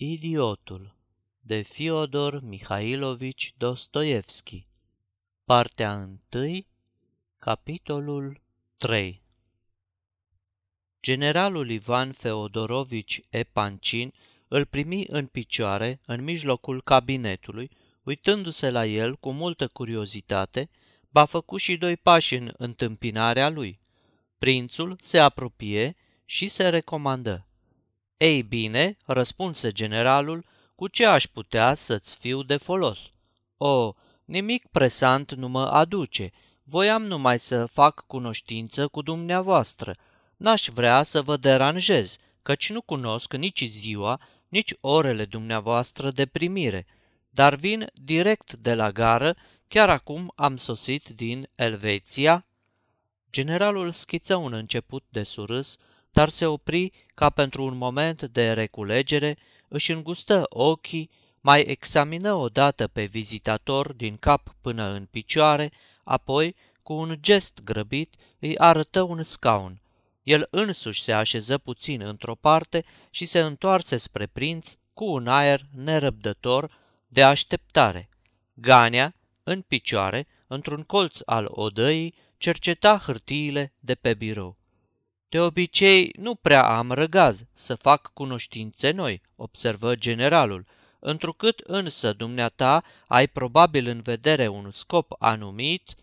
Idiotul de Fyodor Mihailovici Dostoevski Partea 1 Capitolul 3 Generalul Ivan Feodorovici Epancin îl primi în picioare în mijlocul cabinetului, uitându-se la el cu multă curiozitate, ba făcu și doi pași în întâmpinarea lui. Prințul se apropie și se recomandă. Ei bine, răspunse generalul, cu ce aș putea să-ți fiu de folos? O, nimic presant nu mă aduce. Voiam numai să fac cunoștință cu dumneavoastră. N-aș vrea să vă deranjez, căci nu cunosc nici ziua, nici orele dumneavoastră de primire, dar vin direct de la gară, chiar acum am sosit din Elveția. Generalul schiță un început de surâs, dar se opri ca pentru un moment de reculegere, își îngustă ochii, mai examină odată pe vizitator din cap până în picioare, apoi, cu un gest grăbit, îi arătă un scaun. El însuși se așeză puțin într-o parte și se întoarse spre prinț cu un aer nerăbdător de așteptare. Gania, în picioare, într-un colț al odăii, cerceta hârtiile de pe birou. De obicei, nu prea am răgaz să fac cunoștințe noi, observă generalul, întrucât însă dumneata ai probabil în vedere un scop anumit.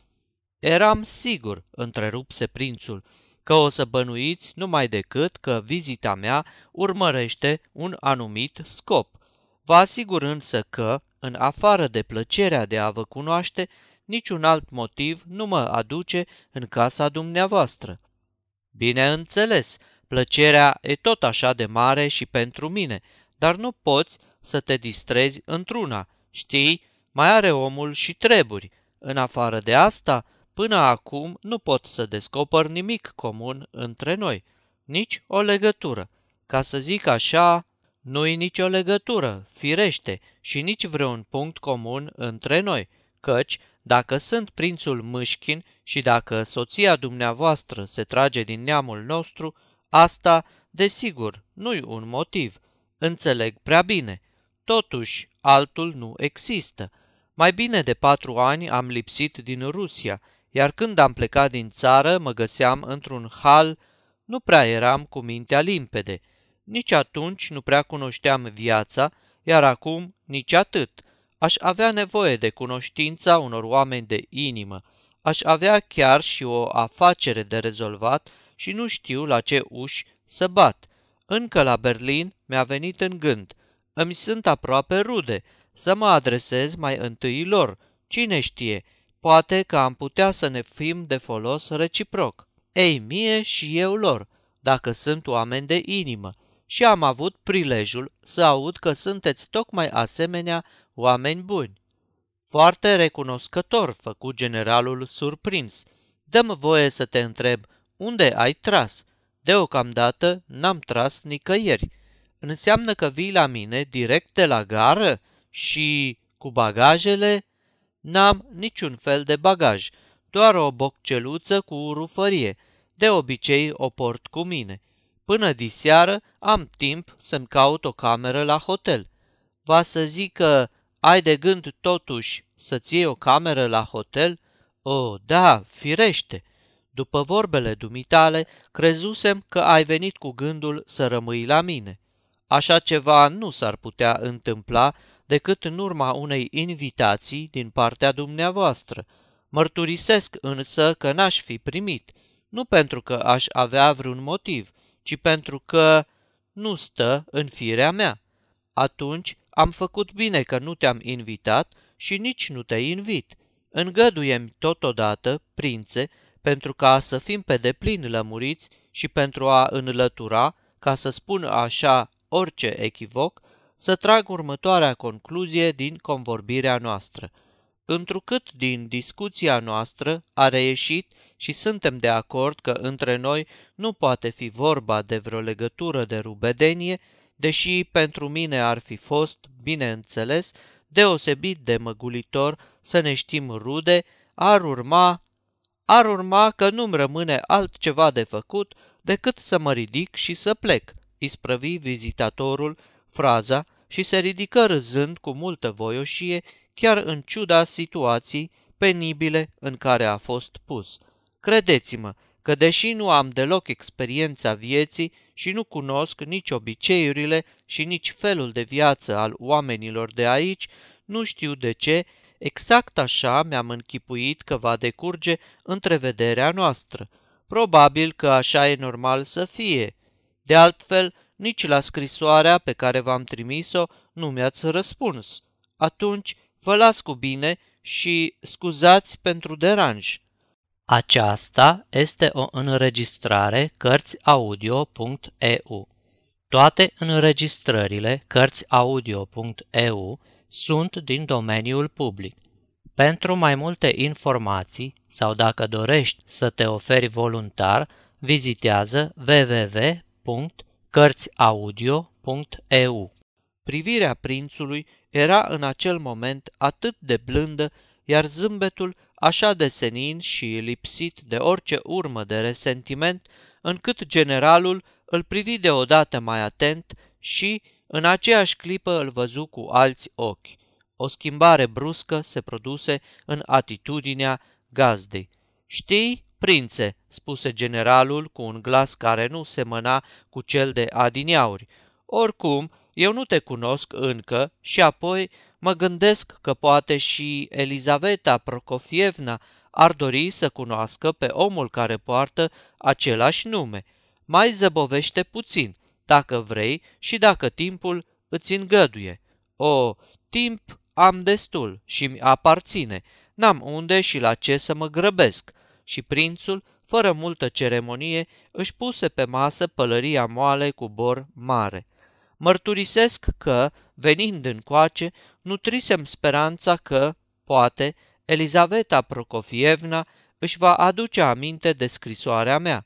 Eram sigur, întrerupse prințul, că o să bănuiți numai decât că vizita mea urmărește un anumit scop. Vă asigur însă că, în afară de plăcerea de a vă cunoaște, niciun alt motiv nu mă aduce în casa dumneavoastră. Bineînțeles, plăcerea e tot așa de mare și pentru mine, dar nu poți să te distrezi într-una. Știi, mai are omul și treburi. În afară de asta, până acum nu pot să descoper nimic comun între noi, nici o legătură. Ca să zic așa, nu-i nicio legătură, firește, și nici vreun punct comun între noi, căci dacă sunt prințul Mâșchin și dacă soția dumneavoastră se trage din neamul nostru, asta, desigur, nu-i un motiv. Înțeleg prea bine. Totuși, altul nu există. Mai bine de patru ani am lipsit din Rusia, iar când am plecat din țară mă găseam într-un hal, nu prea eram cu mintea limpede. Nici atunci nu prea cunoșteam viața, iar acum nici atât – Aș avea nevoie de cunoștința unor oameni de inimă. Aș avea chiar și o afacere de rezolvat și nu știu la ce uși să bat. Încă la Berlin mi-a venit în gând. Îmi sunt aproape rude. Să mă adresez mai întâi lor. Cine știe, poate că am putea să ne fim de folos reciproc. Ei, mie și eu lor, dacă sunt oameni de inimă. Și am avut prilejul să aud că sunteți tocmai asemenea oameni buni. Foarte recunoscător, făcu generalul surprins. Dăm voie să te întreb, unde ai tras? Deocamdată n-am tras nicăieri. Înseamnă că vii la mine direct de la gară și cu bagajele? N-am niciun fel de bagaj, doar o bocceluță cu rufărie. De obicei o port cu mine. Până diseară am timp să-mi caut o cameră la hotel. Va să zic că ai de gând totuși să-ți iei o cameră la hotel? Oh, da, firește! După vorbele dumitale, crezusem că ai venit cu gândul să rămâi la mine. Așa ceva nu s-ar putea întâmpla decât în urma unei invitații din partea dumneavoastră. Mărturisesc însă că n-aș fi primit, nu pentru că aș avea vreun motiv, ci pentru că nu stă în firea mea. Atunci am făcut bine că nu te-am invitat și nici nu te invit. Îngăduiem totodată, prințe, pentru ca să fim pe deplin lămuriți și pentru a înlătura, ca să spun așa, orice echivoc, să trag următoarea concluzie din convorbirea noastră. Întrucât din discuția noastră a reieșit și suntem de acord că între noi nu poate fi vorba de vreo legătură de rubedenie, deși pentru mine ar fi fost, bineînțeles, deosebit de măgulitor să ne știm rude, ar urma, ar urma că nu-mi rămâne altceva de făcut decât să mă ridic și să plec, isprăvi vizitatorul fraza și se ridică râzând cu multă voioșie, chiar în ciuda situației penibile în care a fost pus. Credeți-mă că deși nu am deloc experiența vieții și nu cunosc nici obiceiurile și nici felul de viață al oamenilor de aici, nu știu de ce, exact așa mi-am închipuit că va decurge întrevederea noastră. Probabil că așa e normal să fie. De altfel, nici la scrisoarea pe care v-am trimis-o nu mi-ați răspuns. Atunci, vă las cu bine și scuzați pentru deranj. Aceasta este o înregistrare Cărțiaudio.eu. Toate înregistrările Cărțiaudio.eu sunt din domeniul public. Pentru mai multe informații sau dacă dorești să te oferi voluntar, vizitează www.cărțiaudio.eu. Privirea prințului era în acel moment atât de blândă, iar zâmbetul așa de senin și lipsit de orice urmă de resentiment, încât generalul îl privi deodată mai atent și, în aceeași clipă, îl văzu cu alți ochi. O schimbare bruscă se produse în atitudinea gazdei. Știi, prințe, spuse generalul cu un glas care nu semăna cu cel de adiniauri, oricum, eu nu te cunosc încă și apoi mă gândesc că poate și Elizaveta Prokofievna ar dori să cunoască pe omul care poartă același nume. Mai zăbovește puțin, dacă vrei și dacă timpul îți îngăduie. O, timp am destul și mi aparține, n-am unde și la ce să mă grăbesc. Și prințul, fără multă ceremonie, își puse pe masă pălăria moale cu bor mare. Mărturisesc că, venind încoace, nutrisem speranța că, poate, Elizaveta Prokofievna își va aduce aminte de scrisoarea mea.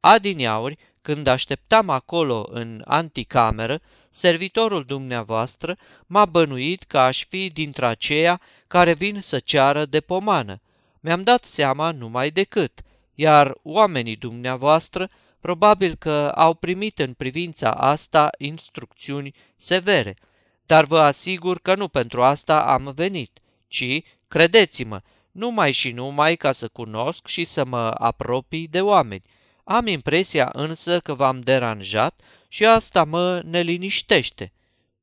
Adineauri, când așteptam acolo în anticameră, servitorul dumneavoastră m-a bănuit că aș fi dintre aceia care vin să ceară de pomană. Mi-am dat seama numai decât, iar oamenii dumneavoastră probabil că au primit în privința asta instrucțiuni severe, dar vă asigur că nu pentru asta am venit, ci, credeți-mă, numai și numai ca să cunosc și să mă apropii de oameni. Am impresia însă că v-am deranjat și asta mă neliniștește.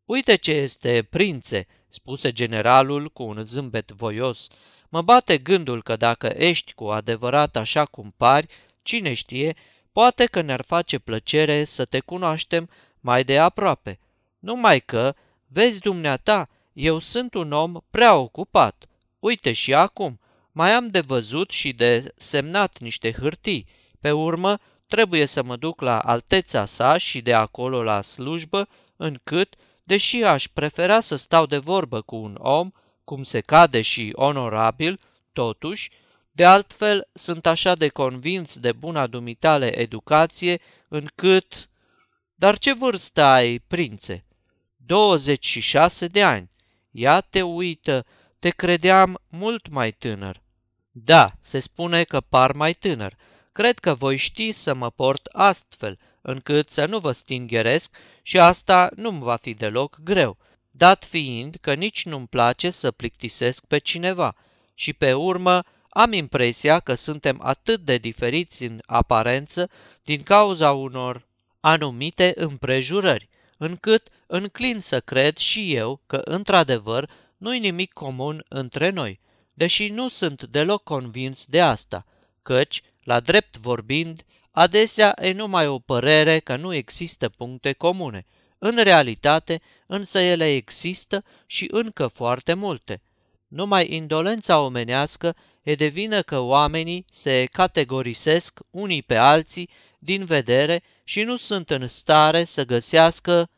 Uite ce este, prințe, spuse generalul cu un zâmbet voios. Mă bate gândul că dacă ești cu adevărat așa cum pari, cine știe, poate că ne-ar face plăcere să te cunoaștem mai de aproape. Numai că, vezi dumneata, eu sunt un om prea ocupat. Uite și acum, mai am de văzut și de semnat niște hârtii. Pe urmă, trebuie să mă duc la alteța sa și de acolo la slujbă, încât, deși aș prefera să stau de vorbă cu un om, cum se cade și onorabil, totuși, de altfel sunt așa de convins de buna dumitale educație, încât... Dar ce vârstă ai, prințe? 26 de ani. Ia te uită, te credeam mult mai tânăr. Da, se spune că par mai tânăr, cred că voi ști să mă port astfel, încât să nu vă stingheresc și asta nu-mi va fi deloc greu, dat fiind că nici nu-mi place să plictisesc pe cineva și pe urmă am impresia că suntem atât de diferiți în aparență din cauza unor anumite împrejurări, încât înclin să cred și eu că, într-adevăr, nu-i nimic comun între noi, deși nu sunt deloc convins de asta, căci, la drept vorbind, adesea e numai o părere că nu există puncte comune. În realitate, însă ele există și încă foarte multe. Numai indolența omenească e de vină că oamenii se categorisesc unii pe alții din vedere și nu sunt în stare să găsească,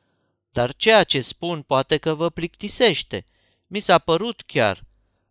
dar ceea ce spun poate că vă plictisește. Mi s-a părut chiar.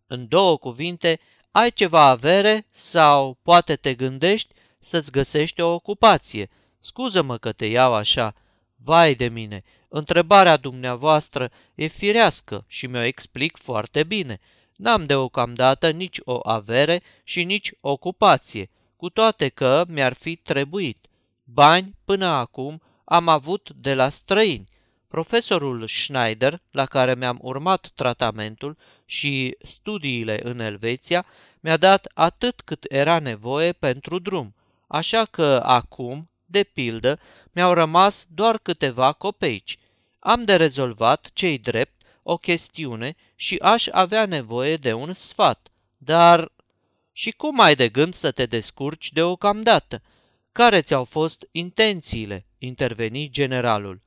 În două cuvinte, ai ceva avere sau poate te gândești să-ți găsești o ocupație. Scuză-mă că te iau așa. Vai de mine, întrebarea dumneavoastră e firească și mi-o explic foarte bine. N-am deocamdată nici o avere și nici ocupație, cu toate că mi-ar fi trebuit. Bani până acum am avut de la străini. Profesorul Schneider, la care mi-am urmat tratamentul și studiile în Elveția, mi-a dat atât cât era nevoie pentru drum, așa că acum, de pildă, mi-au rămas doar câteva copeici. Am de rezolvat cei drept o chestiune și aș avea nevoie de un sfat. Dar și cum ai de gând să te descurci deocamdată? Care ți-au fost intențiile? interveni generalul.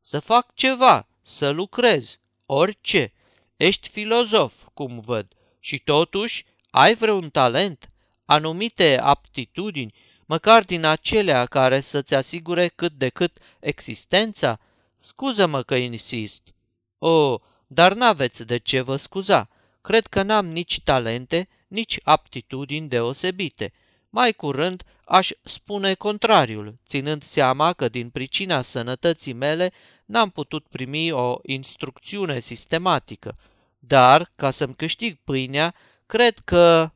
Să fac ceva, să lucrez, orice. Ești filozof, cum văd, și totuși ai vreun talent, anumite aptitudini, măcar din acelea care să-ți asigure cât de cât existența? Scuză-mă că insist. O, dar n-aveți de ce vă scuza. Cred că n-am nici talente, nici aptitudini deosebite. Mai curând aș spune contrariul, ținând seama că din pricina sănătății mele n-am putut primi o instrucțiune sistematică. Dar, ca să-mi câștig pâinea, cred că...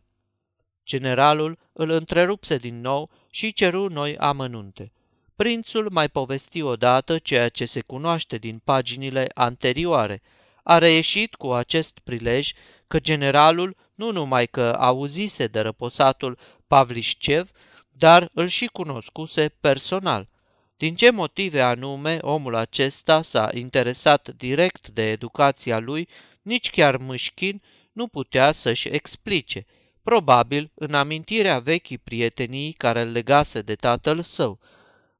Generalul îl întrerupse din nou și ceru noi amănunte. Prințul mai povesti odată ceea ce se cunoaște din paginile anterioare. A reieșit cu acest prilej că generalul nu numai că auzise de răposatul Pavlișcev, dar îl și cunoscuse personal. Din ce motive anume omul acesta s-a interesat direct de educația lui, nici chiar Mâșchin nu putea să-și explice, probabil în amintirea vechii prietenii care îl legase de tatăl său.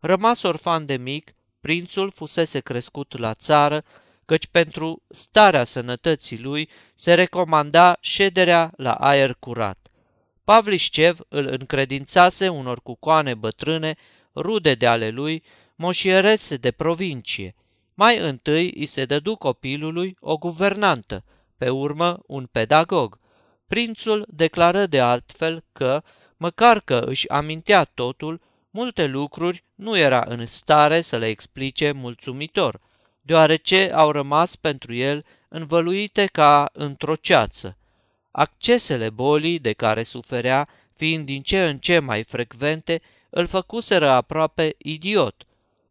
Rămas orfan de mic, prințul fusese crescut la țară, căci pentru starea sănătății lui se recomanda șederea la aer curat. Pavlișcev îl încredințase unor cucoane bătrâne, rude de ale lui, moșierese de provincie. Mai întâi îi se dădu copilului o guvernantă, pe urmă un pedagog. Prințul declară de altfel că, măcar că își amintea totul, multe lucruri nu era în stare să le explice mulțumitor, deoarece au rămas pentru el învăluite ca într-o ceață. Accesele bolii de care suferea, fiind din ce în ce mai frecvente, îl făcuseră aproape idiot.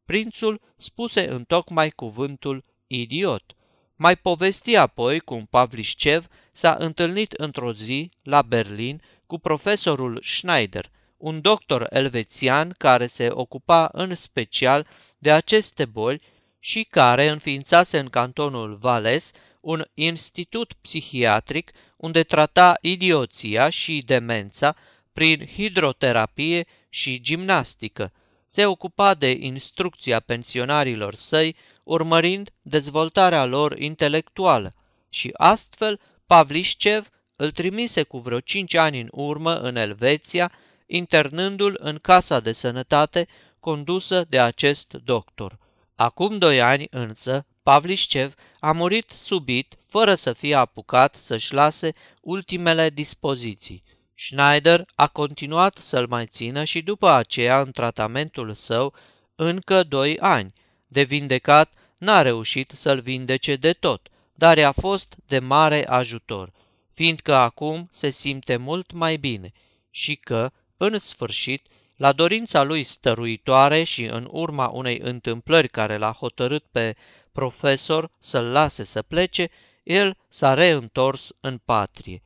Prințul spuse întocmai cuvântul idiot. Mai povesti apoi cum Pavlișcev s-a întâlnit într-o zi la Berlin cu profesorul Schneider, un doctor elvețian care se ocupa în special de aceste boli și care înființase în cantonul Valais un institut psihiatric unde trata idioția și demența prin hidroterapie și gimnastică. Se ocupa de instrucția pensionarilor săi, urmărind dezvoltarea lor intelectuală și astfel Pavlișcev îl trimise cu vreo cinci ani în urmă în Elveția, internându-l în casa de sănătate condusă de acest doctor. Acum doi ani însă, Pavlișcev a murit subit, fără să fie apucat să-și lase ultimele dispoziții. Schneider a continuat să-l mai țină și după aceea în tratamentul său încă doi ani. De vindecat n-a reușit să-l vindece de tot, dar i-a fost de mare ajutor, fiindcă acum se simte mult mai bine și că, în sfârșit, la dorința lui stăruitoare și în urma unei întâmplări care l-a hotărât pe profesor să-l lase să plece, el s-a reîntors în patrie.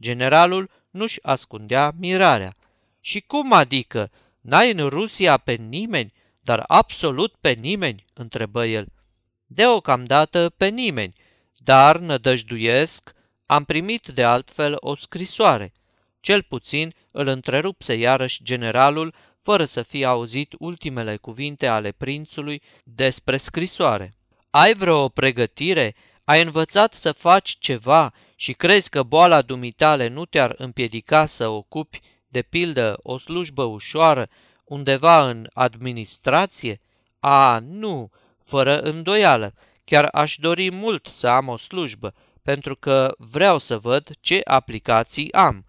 Generalul nu-și ascundea mirarea. Și cum adică? N-ai în Rusia pe nimeni, dar absolut pe nimeni?" întrebă el. Deocamdată pe nimeni, dar nădăjduiesc, am primit de altfel o scrisoare. Cel puțin îl întrerupse iarăși generalul, fără să fie auzit ultimele cuvinte ale prințului despre scrisoare. Ai vreo pregătire? Ai învățat să faci ceva și crezi că boala dumitale nu te-ar împiedica să ocupi, de pildă, o slujbă ușoară undeva în administrație? A, nu, fără îndoială, chiar aș dori mult să am o slujbă, pentru că vreau să văd ce aplicații am.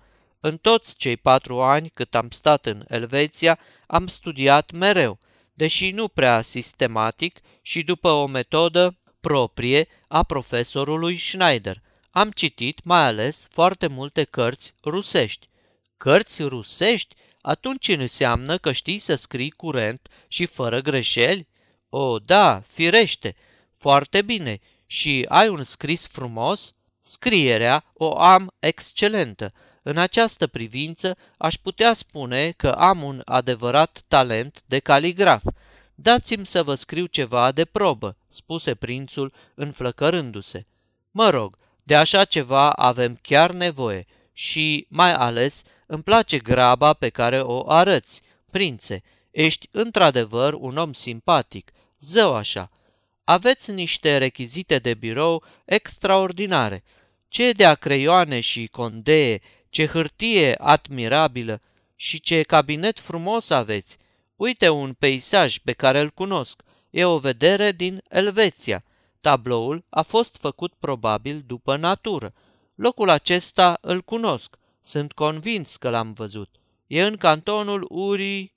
În toți cei patru ani cât am stat în Elveția, am studiat mereu, deși nu prea sistematic și după o metodă proprie a profesorului Schneider. Am citit mai ales foarte multe cărți rusești. Cărți rusești? Atunci înseamnă că știi să scrii curent și fără greșeli? O, da, firește. Foarte bine. Și ai un scris frumos? Scrierea o am excelentă. În această privință aș putea spune că am un adevărat talent de caligraf. Dați-mi să vă scriu ceva de probă, spuse prințul înflăcărându-se. Mă rog, de așa ceva avem chiar nevoie și, mai ales, îmi place graba pe care o arăți, prințe. Ești într-adevăr un om simpatic, zău așa. Aveți niște rechizite de birou extraordinare. Ce de-a creioane și condee, ce hârtie admirabilă și ce cabinet frumos aveți. Uite un peisaj pe care îl cunosc. E o vedere din Elveția. Tabloul a fost făcut probabil după natură. Locul acesta îl cunosc. Sunt convins că l-am văzut. E în cantonul Uri...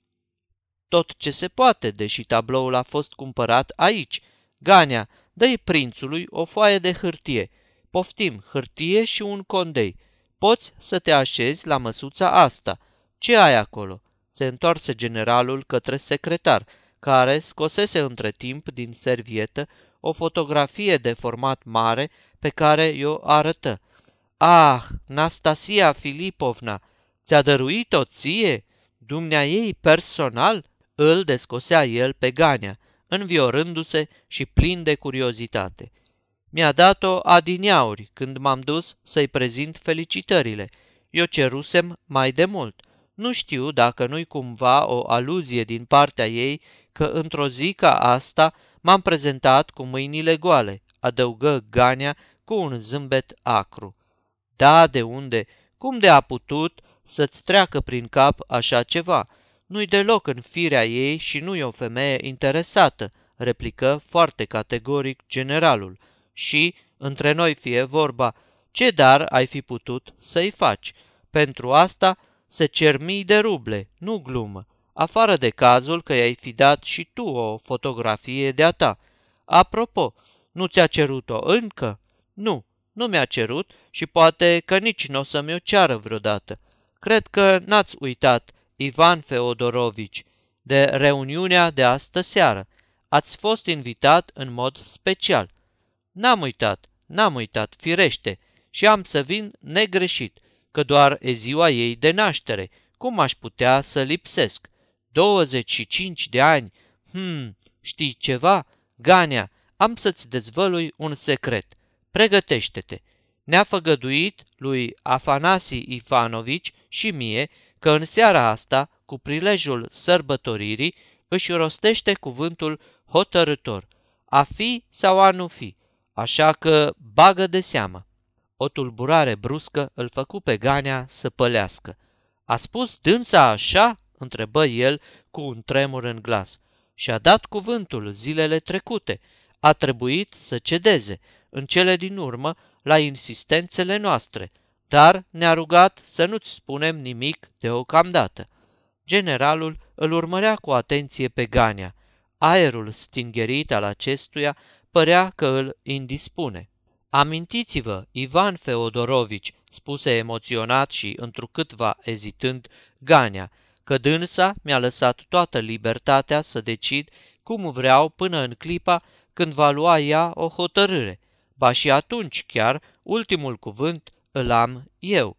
Tot ce se poate, deși tabloul a fost cumpărat aici. Gania, dă-i prințului o foaie de hârtie. Poftim, hârtie și un condei. Poți să te așezi la măsuța asta. Ce ai acolo?" Se întoarse generalul către secretar, care scosese între timp din servietă o fotografie de format mare pe care i-o arătă. Ah, Nastasia Filipovna, ți-a dăruit-o ție? Dumnea ei personal? Îl descosea el pe Gania, înviorându-se și plin de curiozitate. Mi-a dat-o adineauri când m-am dus să-i prezint felicitările. Eu cerusem mai de mult. Nu știu dacă nu-i cumva o aluzie din partea ei că într-o zi ca asta m-am prezentat cu mâinile goale, adăugă Gania cu un zâmbet acru. Da, de unde? Cum de a putut să-ți treacă prin cap așa ceva? Nu-i deloc în firea ei și nu-i o femeie interesată, replică foarte categoric generalul. Și, între noi fie vorba, ce dar ai fi putut să-i faci? Pentru asta se cer mii de ruble, nu glumă, afară de cazul că i-ai fi dat și tu o fotografie de-a ta. Apropo, nu ți-a cerut-o încă? Nu, nu mi-a cerut și poate că nici nu o să mi-o ceară vreodată. Cred că n-ați uitat, Ivan Feodorovici, de reuniunea de astă seară. Ați fost invitat în mod special. N-am uitat, n-am uitat, firește, și am să vin negreșit, că doar e ziua ei de naștere. Cum aș putea să lipsesc? 25 de ani. Hmm, știi ceva? Gania, am să-ți dezvălui un secret. Pregătește-te. Ne-a făgăduit lui Afanasi Ivanovici și mie că în seara asta, cu prilejul sărbătoririi, își rostește cuvântul hotărător, a fi sau a nu fi, așa că bagă de seamă. O tulburare bruscă îl făcu pe Ganea să pălească. A spus dânsa așa?" întrebă el cu un tremur în glas. Și-a dat cuvântul zilele trecute. A trebuit să cedeze, în cele din urmă, la insistențele noastre, dar ne-a rugat să nu-ți spunem nimic deocamdată. Generalul îl urmărea cu atenție pe Gania. Aerul stingerit al acestuia părea că îl indispune. Amintiți-vă, Ivan Feodorovici, spuse emoționat și întrucâtva ezitând Gania, că dânsa mi-a lăsat toată libertatea să decid cum vreau până în clipa când va lua ea o hotărâre. Ba și atunci chiar ultimul cuvânt îl am eu.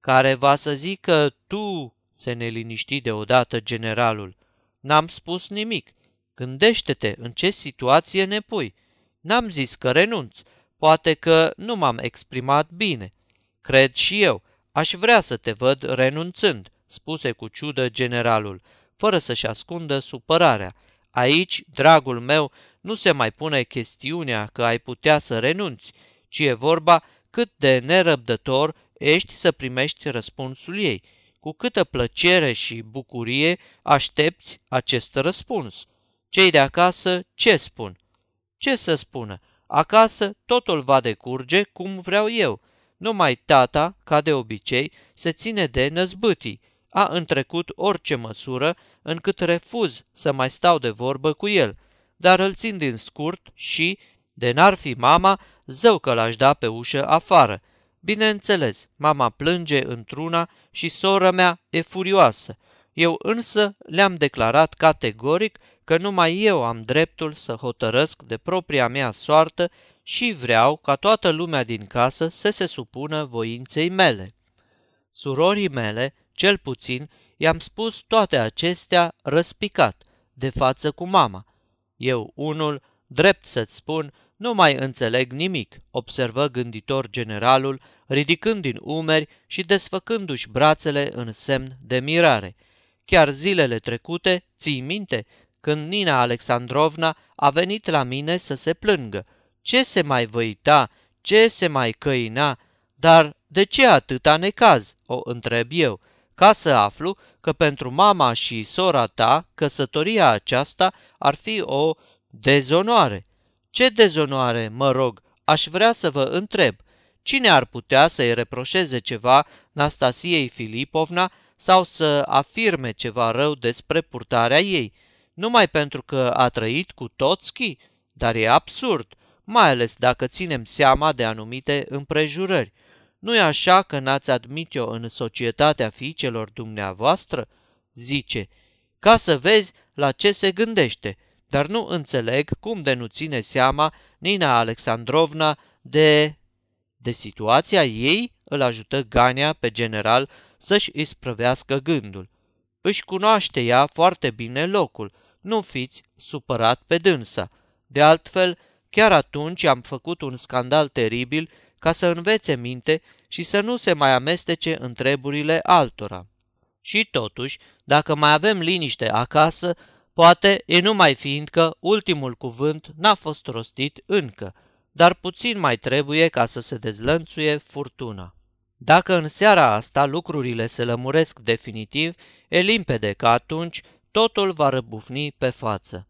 Care va să zică tu, se neliniști deodată generalul. N-am spus nimic. Gândește-te în ce situație ne pui. N-am zis că renunț, poate că nu m-am exprimat bine. Cred și eu, aș vrea să te văd renunțând, spuse cu ciudă generalul, fără să-și ascundă supărarea. Aici, dragul meu, nu se mai pune chestiunea că ai putea să renunți, ci e vorba cât de nerăbdător ești să primești răspunsul ei, cu câtă plăcere și bucurie aștepți acest răspuns. Cei de acasă ce spun? Ce să spună? Acasă totul va decurge cum vreau eu. Numai tata, ca de obicei, se ține de năzbâtii. A întrecut orice măsură încât refuz să mai stau de vorbă cu el, dar îl țin din scurt și, de n-ar fi mama, zău că l-aș da pe ușă afară. Bineînțeles, mama plânge într-una și sora mea e furioasă. Eu însă le-am declarat categoric că numai eu am dreptul să hotărăsc de propria mea soartă și vreau ca toată lumea din casă să se supună voinței mele. Surorii mele, cel puțin, i-am spus toate acestea răspicat, de față cu mama. Eu, unul, drept să-ți spun, nu mai înțeleg nimic, observă gânditor generalul, ridicând din umeri și desfăcându-și brațele în semn de mirare. Chiar zilele trecute, ții minte, când Nina Alexandrovna a venit la mine să se plângă. Ce se mai văita, ce se mai căina, dar de ce atâta necaz, o întreb eu, ca să aflu că pentru mama și sora ta căsătoria aceasta ar fi o dezonoare. Ce dezonoare, mă rog, aș vrea să vă întreb. Cine ar putea să-i reproșeze ceva Nastasiei Filipovna sau să afirme ceva rău despre purtarea ei, numai pentru că a trăit cu Toțchi? Dar e absurd, mai ales dacă ținem seama de anumite împrejurări. Nu e așa că n-ați admit-o în societatea fiicelor dumneavoastră? Zice, ca să vezi la ce se gândește, dar nu înțeleg cum de nu ține seama Nina Alexandrovna de... De situația ei îl ajută Gania pe general să-și isprăvească gândul. Își cunoaște ea foarte bine locul, nu fiți supărat pe dânsa. De altfel, chiar atunci am făcut un scandal teribil ca să învețe minte și să nu se mai amestece în treburile altora. Și totuși, dacă mai avem liniște acasă, poate e numai fiindcă ultimul cuvânt n-a fost rostit încă, dar puțin mai trebuie ca să se dezlănțuie furtuna. Dacă în seara asta lucrurile se lămuresc definitiv, e limpede că atunci totul va răbufni pe față.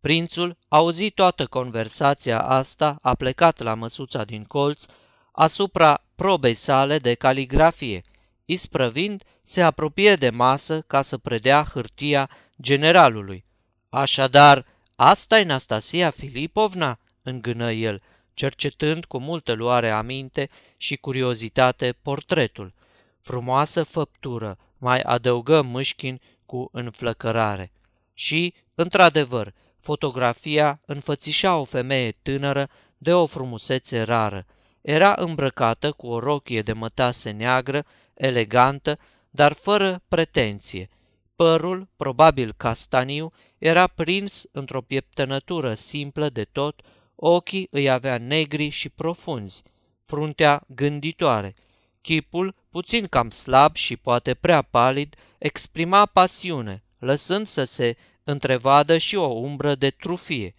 Prințul, auzit toată conversația asta, a plecat la măsuța din colț asupra probei sale de caligrafie. Isprăvind, se apropie de masă ca să predea hârtia generalului. Așadar, asta e Nastasia Filipovna?" îngână el, cercetând cu multă luare aminte și curiozitate portretul. Frumoasă făptură, mai adăugă Mâșchin cu înflăcărare. Și, într-adevăr, fotografia înfățișa o femeie tânără de o frumusețe rară. Era îmbrăcată cu o rochie de mătase neagră, elegantă, dar fără pretenție. Părul, probabil castaniu, era prins într-o pieptănătură simplă de tot, ochii îi avea negri și profunzi, fruntea gânditoare. Chipul, puțin cam slab și poate prea palid, exprima pasiune, lăsând să se întrevadă și o umbră de trufie.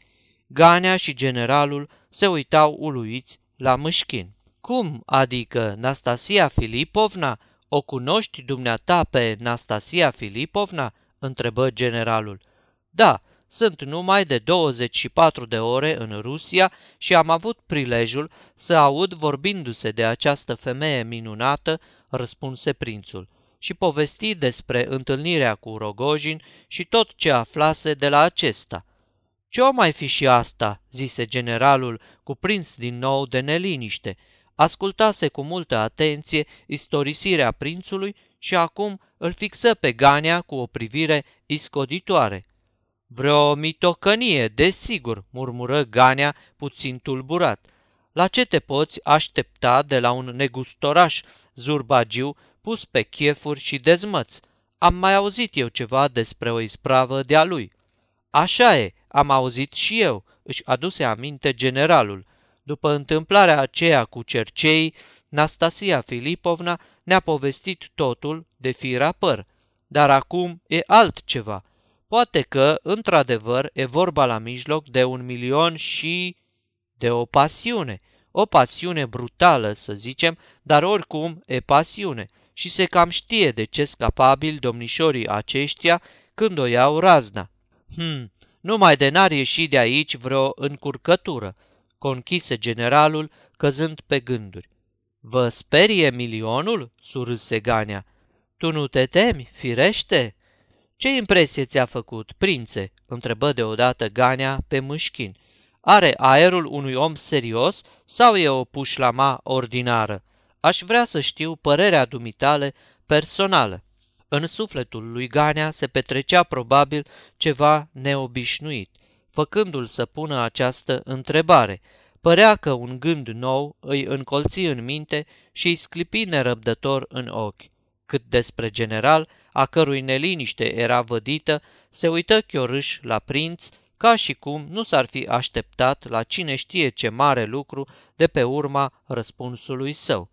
Ganea și generalul se uitau uluiți la mâșchin. Cum, adică Nastasia Filipovna? O cunoști dumneata pe Nastasia Filipovna?" întrebă generalul. Da, sunt numai de 24 de ore în Rusia și am avut prilejul să aud vorbindu-se de această femeie minunată, răspunse prințul, și povesti despre întâlnirea cu Rogojin și tot ce aflase de la acesta. Ce o mai fi și asta?" zise generalul, cuprins din nou de neliniște. Ascultase cu multă atenție istorisirea prințului și acum îl fixă pe Gania cu o privire iscoditoare. Vreo mitocănie, desigur, murmură Ganea puțin tulburat. La ce te poți aștepta de la un negustoraș zurbagiu pus pe chefuri și dezmăți? Am mai auzit eu ceva despre o ispravă de-a lui. Așa e, am auzit și eu, își aduse aminte generalul. După întâmplarea aceea cu cercei, Nastasia Filipovna ne-a povestit totul de fira păr. Dar acum e altceva – Poate că, într-adevăr, e vorba la mijloc de un milion și de o pasiune. O pasiune brutală, să zicem, dar oricum e pasiune și se cam știe de ce capabil domnișorii aceștia când o iau razna. Hm, numai de n-ar ieși de aici vreo încurcătură, conchise generalul, căzând pe gânduri. Vă sperie milionul?" surâse Ganea. Tu nu te temi, firește?" Ce impresie ți-a făcut, prințe?" întrebă deodată Ganea pe mâșchin. Are aerul unui om serios sau e o pușlama ordinară? Aș vrea să știu părerea dumitale personală." În sufletul lui Ganea se petrecea probabil ceva neobișnuit, făcându-l să pună această întrebare. Părea că un gând nou îi încolți în minte și îi sclipi nerăbdător în ochi. Cât despre general, a cărui neliniște era vădită, se uită chiorâș la prinț, ca și cum nu s-ar fi așteptat la cine știe ce mare lucru de pe urma răspunsului său.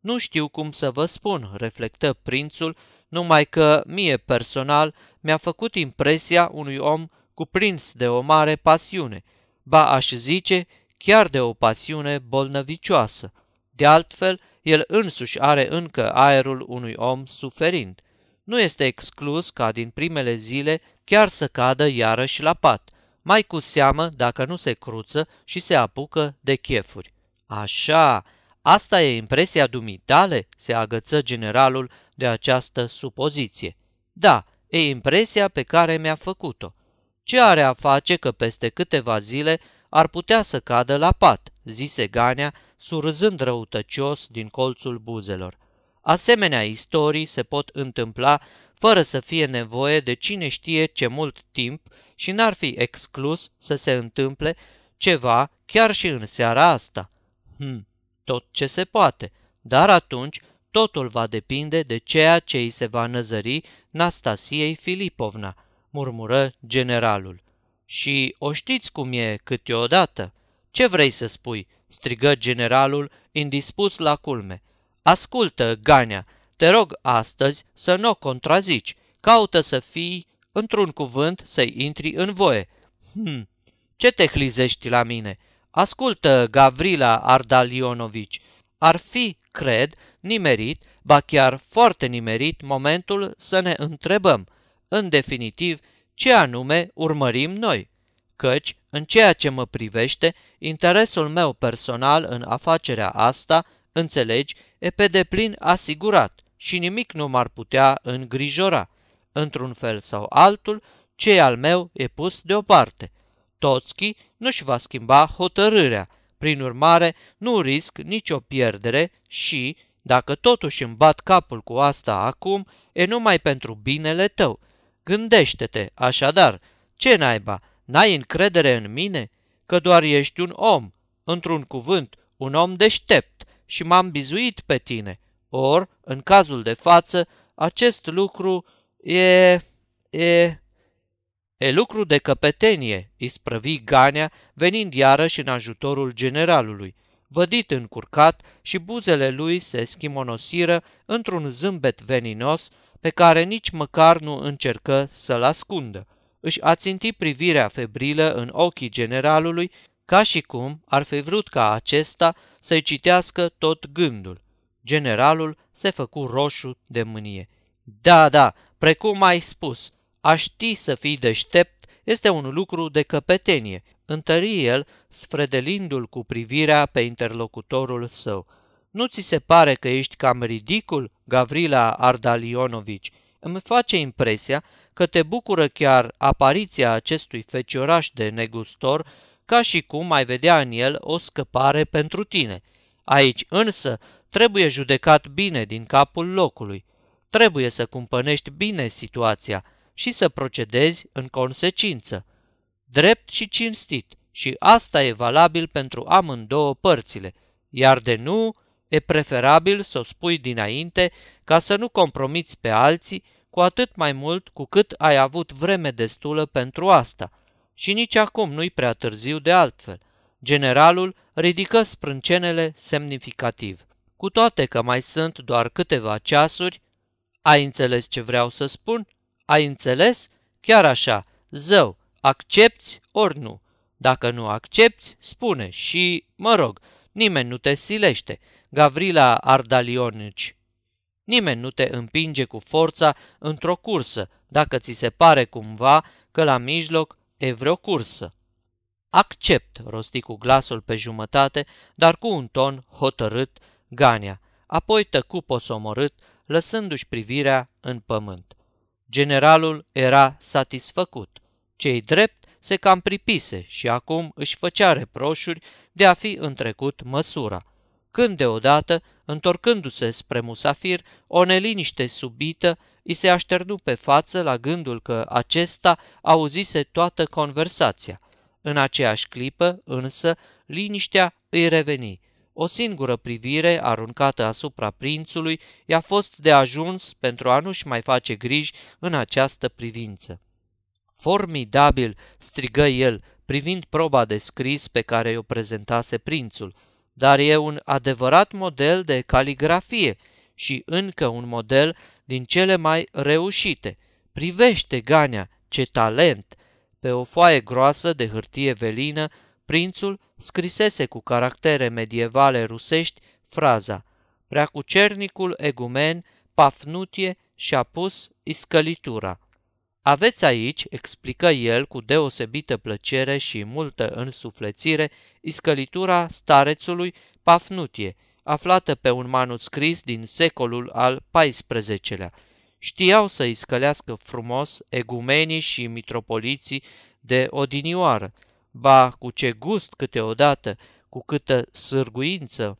Nu știu cum să vă spun, reflectă prințul, numai că mie personal mi-a făcut impresia unui om cuprins de o mare pasiune, ba aș zice chiar de o pasiune bolnăvicioasă. De altfel, el însuși are încă aerul unui om suferind. Nu este exclus ca din primele zile chiar să cadă iarăși la pat, mai cu seamă dacă nu se cruță și se apucă de chefuri. Așa, asta e impresia dumitale? se agăță generalul de această supoziție. Da, e impresia pe care mi-a făcut-o. Ce are a face că peste câteva zile ar putea să cadă la pat, zise Ganea, surzând răutăcios din colțul buzelor. Asemenea istorii se pot întâmpla fără să fie nevoie de cine știe ce mult timp și n-ar fi exclus să se întâmple ceva chiar și în seara asta. Hm, tot ce se poate, dar atunci totul va depinde de ceea ce îi se va năzări Nastasiei Filipovna, murmură generalul. Și o știți cum e câteodată? Ce vrei să spui?" strigă generalul, indispus la culme. Ascultă, Ganea, te rog astăzi să nu o contrazici. Caută să fii, într-un cuvânt, să-i intri în voie. Hm, ce te hlizești la mine? Ascultă, Gavrila Ardalionovici, ar fi, cred, nimerit, ba chiar foarte nimerit momentul să ne întrebăm, în definitiv, ce anume urmărim noi. Căci, în ceea ce mă privește, interesul meu personal în afacerea asta, înțelegi, e pe deplin asigurat și nimic nu m-ar putea îngrijora. Într-un fel sau altul, ce al meu e pus deoparte. Toțchi nu-și va schimba hotărârea, prin urmare nu risc nicio pierdere și, dacă totuși îmi bat capul cu asta acum, e numai pentru binele tău. Gândește-te, așadar, ce naiba, n-ai încredere în mine? Că doar ești un om, într-un cuvânt, un om deștept și m-am bizuit pe tine. Or, în cazul de față, acest lucru e... e... E lucru de căpetenie, isprăvi Ganea, venind iarăși în ajutorul generalului. Vădit încurcat și buzele lui se schimonosiră într-un zâmbet veninos pe care nici măcar nu încercă să-l ascundă. Își aținti privirea febrilă în ochii generalului, ca și cum ar fi vrut ca acesta să-i citească tot gândul. Generalul se făcu roșu de mânie. Da, da, precum ai spus, a ști să fii deștept este un lucru de căpetenie, întări el, sfredelindu-l cu privirea pe interlocutorul său. Nu ți se pare că ești cam ridicul, Gavrila Ardalionovici? Îmi face impresia că te bucură chiar apariția acestui fecioraș de negustor, ca și cum ai vedea în el o scăpare pentru tine. Aici însă trebuie judecat bine din capul locului. Trebuie să cumpănești bine situația și să procedezi în consecință. Drept și cinstit și asta e valabil pentru amândouă părțile, iar de nu, e preferabil să o spui dinainte ca să nu compromiți pe alții cu atât mai mult cu cât ai avut vreme destulă pentru asta. Și nici acum nu-i prea târziu de altfel. Generalul ridică sprâncenele semnificativ. Cu toate că mai sunt doar câteva ceasuri, ai înțeles ce vreau să spun? Ai înțeles? Chiar așa, zău, accepti ori nu. Dacă nu accepti, spune și, mă rog, nimeni nu te silește. Gavrila Ardalionici. Nimeni nu te împinge cu forța într-o cursă, dacă ți se pare cumva că la mijloc e vreo cursă. Accept, rosti cu glasul pe jumătate, dar cu un ton hotărât, Gania. Apoi tăcu posomorât, lăsându-și privirea în pământ. Generalul era satisfăcut. Cei drept se cam pripise și acum își făcea reproșuri de a fi întrecut măsura. Când deodată, întorcându-se spre musafir, o neliniște subită i se așternu pe față la gândul că acesta auzise toată conversația. În aceeași clipă, însă, liniștea îi reveni. O singură privire aruncată asupra prințului i-a fost de ajuns pentru a nu-și mai face griji în această privință. Formidabil, strigă el, privind proba de scris pe care o prezentase prințul, dar e un adevărat model de caligrafie și încă un model din cele mai reușite. Privește, Gania, ce talent! Pe o foaie groasă de hârtie velină, prințul scrisese cu caractere medievale rusești fraza Preacucernicul egumen Pafnutie și-a pus iscălitura. Aveți aici, explică el cu deosebită plăcere și multă însuflețire, iscălitura starețului Pafnutie, aflată pe un manuscris din secolul al XIV-lea. Știau să iscălească frumos egumenii și mitropoliții de odinioară, ba cu ce gust câteodată, cu câtă sârguință.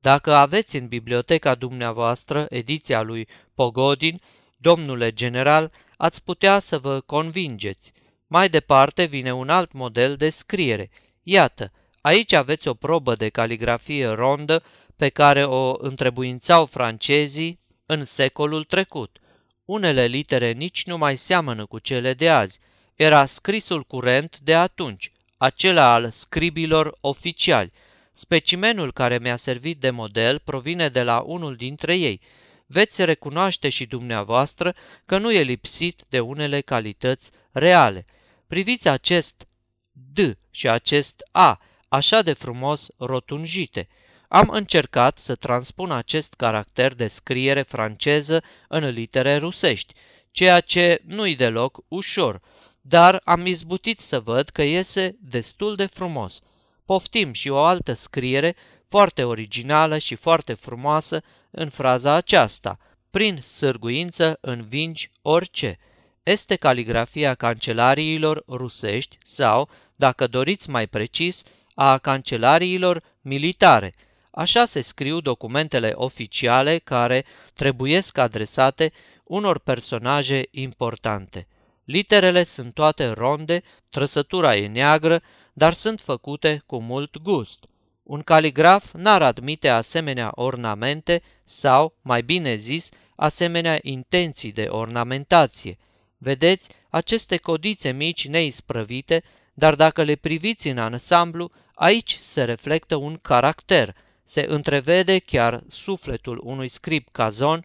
Dacă aveți în biblioteca dumneavoastră ediția lui Pogodin, domnule general, ați putea să vă convingeți. Mai departe vine un alt model de scriere. Iată, aici aveți o probă de caligrafie rondă pe care o întrebuințau francezii în secolul trecut. Unele litere nici nu mai seamănă cu cele de azi. Era scrisul curent de atunci, acela al scribilor oficiali. Specimenul care mi-a servit de model provine de la unul dintre ei. Veți recunoaște și dumneavoastră că nu e lipsit de unele calități reale. Priviți acest D și acest A, așa de frumos rotunjite. Am încercat să transpun acest caracter de scriere franceză în litere rusești, ceea ce nu-i deloc ușor, dar am izbutit să văd că iese destul de frumos. Poftim și o altă scriere foarte originală și foarte frumoasă în fraza aceasta. Prin sârguință învingi orice. Este caligrafia cancelariilor rusești sau, dacă doriți mai precis, a cancelariilor militare. Așa se scriu documentele oficiale care trebuiesc adresate unor personaje importante. Literele sunt toate ronde, trăsătura e neagră, dar sunt făcute cu mult gust. Un caligraf n-ar admite asemenea ornamente sau, mai bine zis, asemenea intenții de ornamentație. Vedeți, aceste codițe mici neisprăvite, dar dacă le priviți în ansamblu, aici se reflectă un caracter, se întrevede chiar sufletul unui scrip cazon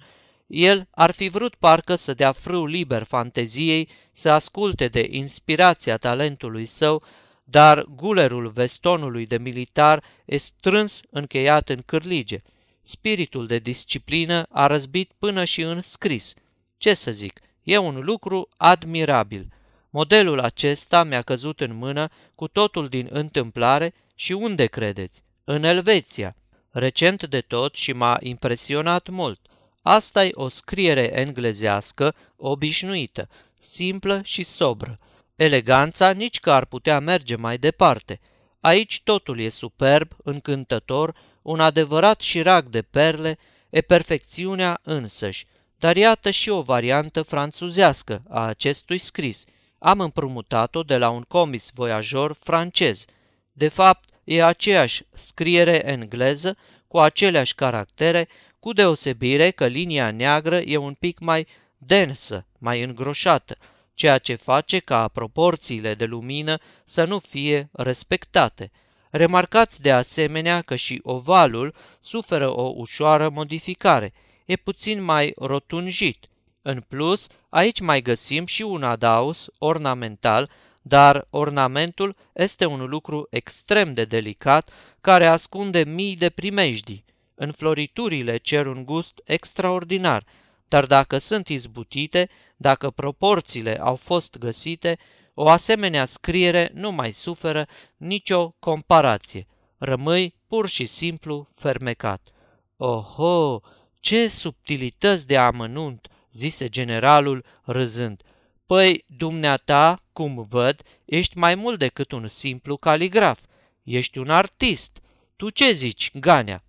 el ar fi vrut parcă să dea frâu liber fanteziei, să asculte de inspirația talentului său, dar gulerul vestonului de militar e strâns încheiat în cârlige. Spiritul de disciplină a răzbit până și în scris. Ce să zic, e un lucru admirabil. Modelul acesta mi-a căzut în mână cu totul din întâmplare și unde credeți? În Elveția. Recent de tot și m-a impresionat mult. Asta e o scriere englezească obișnuită, simplă și sobră. Eleganța nici că ar putea merge mai departe. Aici totul e superb, încântător, un adevărat șirac de perle, e perfecțiunea însăși. Dar iată și o variantă franțuzească a acestui scris. Am împrumutat-o de la un comis voiajor francez. De fapt, e aceeași scriere engleză, cu aceleași caractere, cu deosebire că linia neagră e un pic mai densă, mai îngroșată, ceea ce face ca proporțiile de lumină să nu fie respectate. Remarcați de asemenea că și ovalul suferă o ușoară modificare, e puțin mai rotunjit. În plus, aici mai găsim și un adaus ornamental, dar ornamentul este un lucru extrem de delicat care ascunde mii de primejdii. Înfloriturile cer un gust extraordinar, dar dacă sunt izbutite, dacă proporțiile au fost găsite, o asemenea scriere nu mai suferă nicio comparație. Rămâi pur și simplu fermecat. Oho, ce subtilități de amănunt, zise generalul râzând. Păi, dumneata, cum văd, ești mai mult decât un simplu caligraf. Ești un artist. Tu ce zici, Ganea?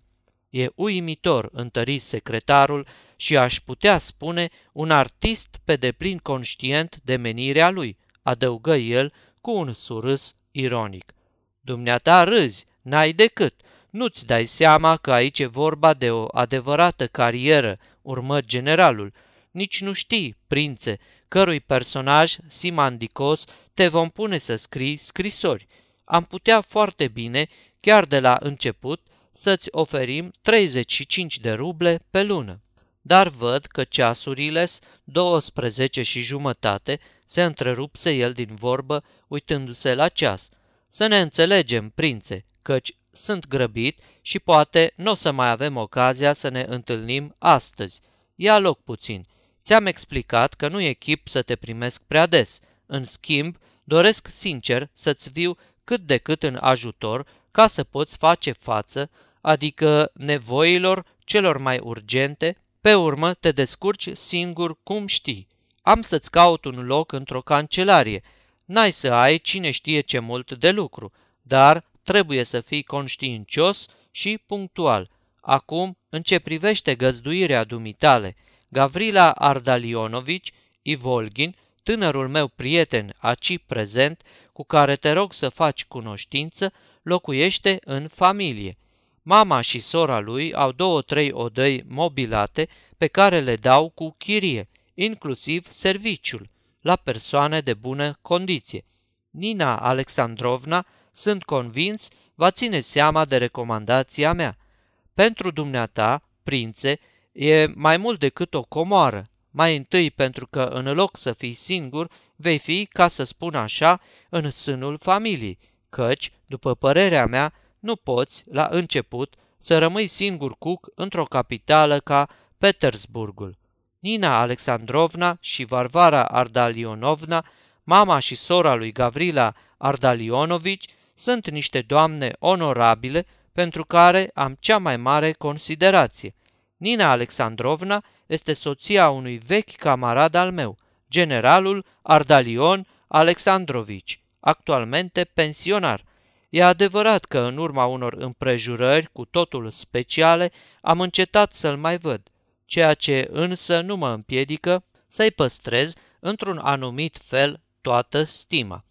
E uimitor, întări secretarul și aș putea spune un artist pe deplin conștient de menirea lui, adăugă el cu un surâs ironic. Dumneata râzi, n-ai decât. Nu-ți dai seama că aici e vorba de o adevărată carieră, urmă generalul. Nici nu știi, prințe, cărui personaj simandicos te vom pune să scrii scrisori. Am putea foarte bine, chiar de la început, să-ți oferim 35 de ruble pe lună. Dar văd că ceasurile 12 și jumătate, se întrerupse el din vorbă, uitându-se la ceas. Să ne înțelegem, prințe, căci sunt grăbit și poate nu o să mai avem ocazia să ne întâlnim astăzi. Ia loc puțin. Ți-am explicat că nu e chip să te primesc prea des. În schimb, doresc sincer să-ți viu cât de cât în ajutor ca să poți face față, adică nevoilor celor mai urgente, pe urmă te descurci singur cum știi. Am să-ți caut un loc într-o cancelarie. N-ai să ai cine știe ce mult de lucru, dar trebuie să fii conștiincios și punctual. Acum, în ce privește găzduirea dumitale, Gavrila Ardalionovici, Ivolgin, tânărul meu prieten aci prezent, cu care te rog să faci cunoștință, locuiește în familie. Mama și sora lui au două-trei odăi mobilate pe care le dau cu chirie, inclusiv serviciul, la persoane de bună condiție. Nina Alexandrovna, sunt convins, va ține seama de recomandația mea. Pentru dumneata, prințe, e mai mult decât o comoară. Mai întâi pentru că în loc să fii singur, vei fi, ca să spun așa, în sânul familiei, căci, după părerea mea, nu poți, la început, să rămâi singur cuc într-o capitală ca Petersburgul. Nina Alexandrovna și Varvara Ardalionovna, mama și sora lui Gavrila Ardalionovici, sunt niște doamne onorabile pentru care am cea mai mare considerație. Nina Alexandrovna este soția unui vechi camarad al meu, generalul Ardalion Alexandrovici, actualmente pensionar. E adevărat că în urma unor împrejurări cu totul speciale am încetat să-l mai văd, ceea ce însă nu mă împiedică să-i păstrez într-un anumit fel toată stima.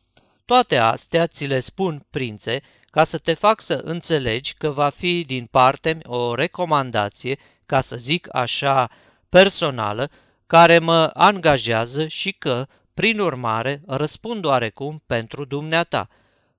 Toate astea ți le spun, prințe, ca să te fac să înțelegi că va fi din parte o recomandație, ca să zic așa, personală, care mă angajează și că, prin urmare, răspund oarecum pentru dumneata.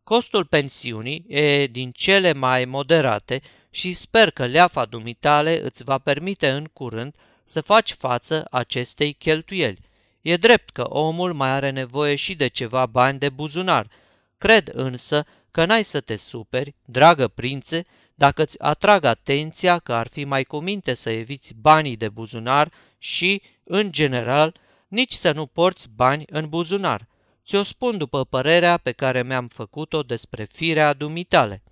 Costul pensiunii e din cele mai moderate și sper că leafa dumitale îți va permite în curând să faci față acestei cheltuieli. E drept că omul mai are nevoie și de ceva bani de buzunar. Cred însă că n-ai să te superi, dragă prințe, dacă îți atrag atenția că ar fi mai cuminte să eviți banii de buzunar și, în general, nici să nu porți bani în buzunar. Ți-o spun după părerea pe care mi-am făcut-o despre firea dumitale.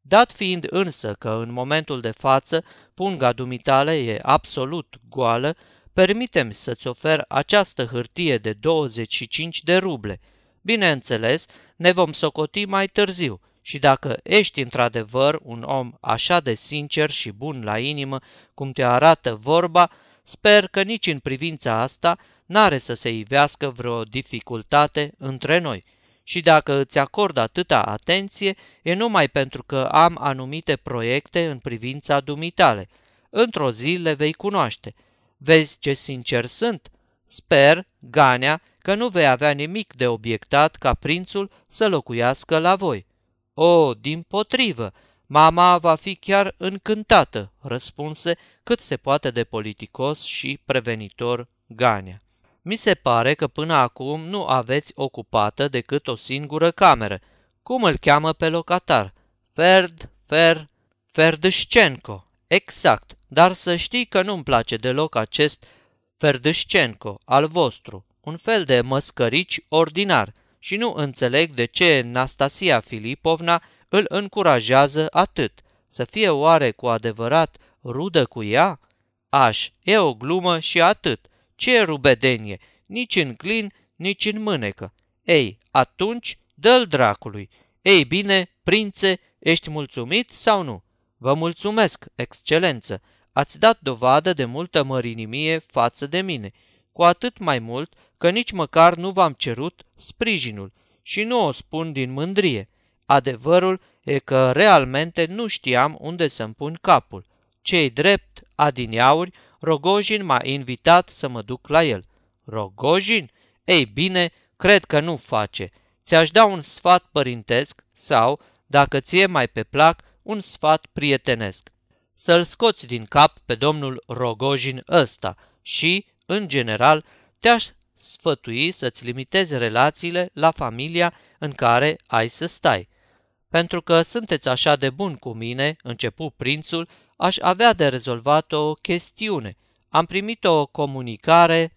Dat fiind însă că în momentul de față punga dumitale e absolut goală, permitem să-ți ofer această hârtie de 25 de ruble. Bineînțeles, ne vom socoti mai târziu și dacă ești într-adevăr un om așa de sincer și bun la inimă cum te arată vorba, sper că nici în privința asta n-are să se ivească vreo dificultate între noi. Și dacă îți acord atâta atenție, e numai pentru că am anumite proiecte în privința dumitale. Într-o zi le vei cunoaște – Vezi ce sincer sunt? Sper, Ganea, că nu vei avea nimic de obiectat ca prințul să locuiască la voi. O, din potrivă, mama va fi chiar încântată, răspunse cât se poate de politicos și prevenitor Ganea. Mi se pare că până acum nu aveți ocupată decât o singură cameră. Cum îl cheamă pe locatar? Ferd, Fer, Ferdășcenco. Exact, dar să știi că nu-mi place deloc acest Ferdâșcenco al vostru, un fel de măscărici ordinar și nu înțeleg de ce Nastasia Filipovna îl încurajează atât. Să fie oare cu adevărat rudă cu ea? Aș, e o glumă și atât. Ce rubedenie, nici în clin, nici în mânecă. Ei, atunci, dă-l dracului. Ei bine, prințe, ești mulțumit sau nu? Vă mulțumesc, excelență, ați dat dovadă de multă mărinimie față de mine, cu atât mai mult că nici măcar nu v-am cerut sprijinul și nu o spun din mândrie. Adevărul e că realmente nu știam unde să-mi pun capul. Cei drept, adineauri, Rogojin m-a invitat să mă duc la el. Rogojin? Ei bine, cred că nu face. Ți-aș da un sfat părintesc sau, dacă ție mai pe plac, un sfat prietenesc. Să-l scoți din cap pe domnul Rogojin ăsta și, în general, te-aș sfătui să-ți limitezi relațiile la familia în care ai să stai. Pentru că sunteți așa de bun cu mine, începu prințul, aș avea de rezolvat o chestiune. Am primit o comunicare...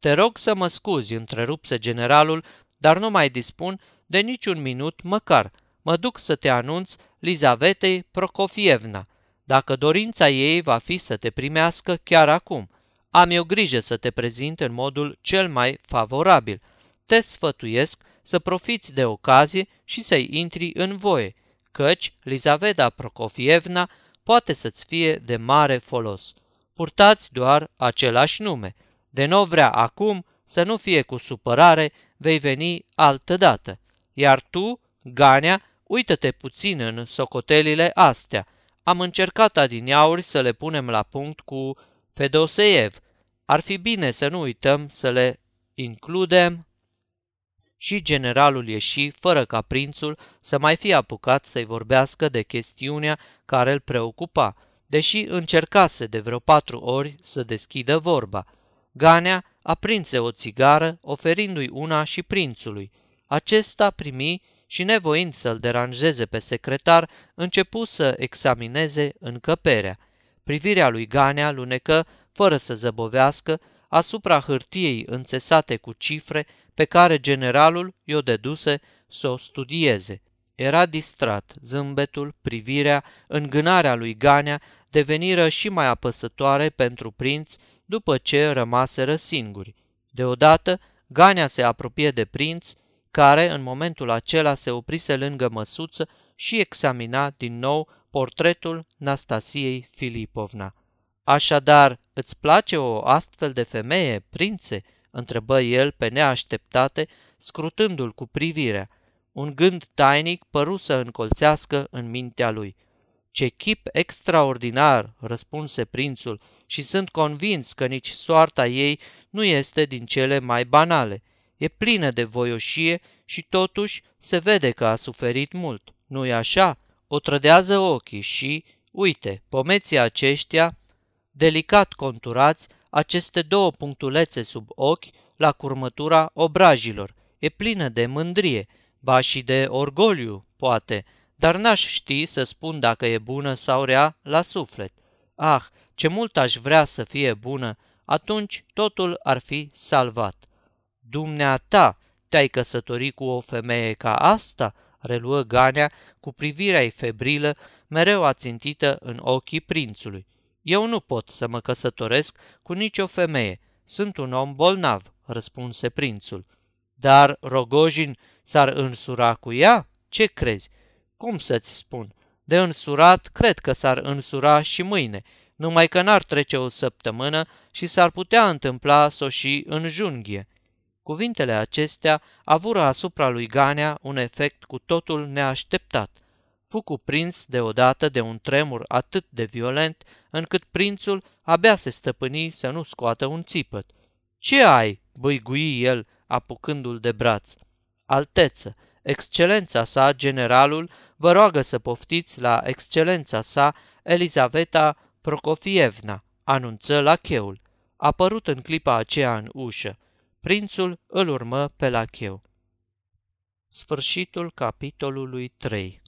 Te rog să mă scuzi, întrerupse generalul, dar nu mai dispun de niciun minut măcar. Mă duc să te anunț Lizavetei Prokofievna, dacă dorința ei va fi să te primească chiar acum. Am eu grijă să te prezint în modul cel mai favorabil. Te sfătuiesc să profiți de ocazie și să-i intri în voie, căci Lizaveta Prokofievna poate să-ți fie de mare folos. Purtați doar același nume. De nu vrea acum să nu fie cu supărare, vei veni altădată. Iar tu, Ganea, uită-te puțin în socotelile astea. Am încercat adineauri să le punem la punct cu Fedoseev. Ar fi bine să nu uităm să le includem și generalul ieși fără ca prințul să mai fie apucat să-i vorbească de chestiunea care îl preocupa, deși încercase de vreo patru ori să deschidă vorba. Ganea aprinse o țigară, oferindu-i una și prințului. Acesta primi și, nevoind să-l deranjeze pe secretar, începu să examineze încăperea. Privirea lui Ganea lunecă, fără să zăbovească, asupra hârtiei înțesate cu cifre pe care generalul i-o deduse să o studieze. Era distrat, zâmbetul, privirea, îngânarea lui Ganea deveniră și mai apăsătoare pentru prinț după ce rămaseră singuri. Deodată, Ganea se apropie de prinț, care în momentul acela se oprise lângă măsuță și examina din nou portretul Nastasiei Filipovna. Așadar, îți place o astfel de femeie, prințe?" Întrebă el pe neașteptate, scrutându-l cu privirea. Un gând tainic păru să încolțească în mintea lui. Ce chip extraordinar, răspunse prințul, și sunt convins că nici soarta ei nu este din cele mai banale. E plină de voioșie și totuși se vede că a suferit mult. Nu-i așa? O trădează ochii și, uite, pomeții aceștia, delicat conturați, aceste două punctulețe sub ochi, la curmătura obrajilor. E plină de mândrie, ba și de orgoliu, poate, dar n-aș ști să spun dacă e bună sau rea la suflet. Ah, ce mult aș vrea să fie bună, atunci totul ar fi salvat. Dumneata, te-ai căsătorit cu o femeie ca asta?" reluă Ganea cu privirea ei febrilă, mereu ațintită în ochii prințului. Eu nu pot să mă căsătoresc cu nicio femeie. Sunt un om bolnav, răspunse prințul. Dar Rogojin s-ar însura cu ea? Ce crezi? Cum să-ți spun? De însurat, cred că s-ar însura și mâine, numai că n-ar trece o săptămână și s-ar putea întâmpla să o și înjunghie. Cuvintele acestea avură asupra lui Ganea un efect cu totul neașteptat – fu cuprins deodată de un tremur atât de violent, încât prințul abia se stăpâni să nu scoată un țipăt. Ce ai?" băigui el, apucându-l de braț. Alteță, excelența sa, generalul, vă roagă să poftiți la excelența sa, Elizaveta Prokofievna, anunță la cheul. A părut în clipa aceea în ușă. Prințul îl urmă pe la cheu. Sfârșitul capitolului 3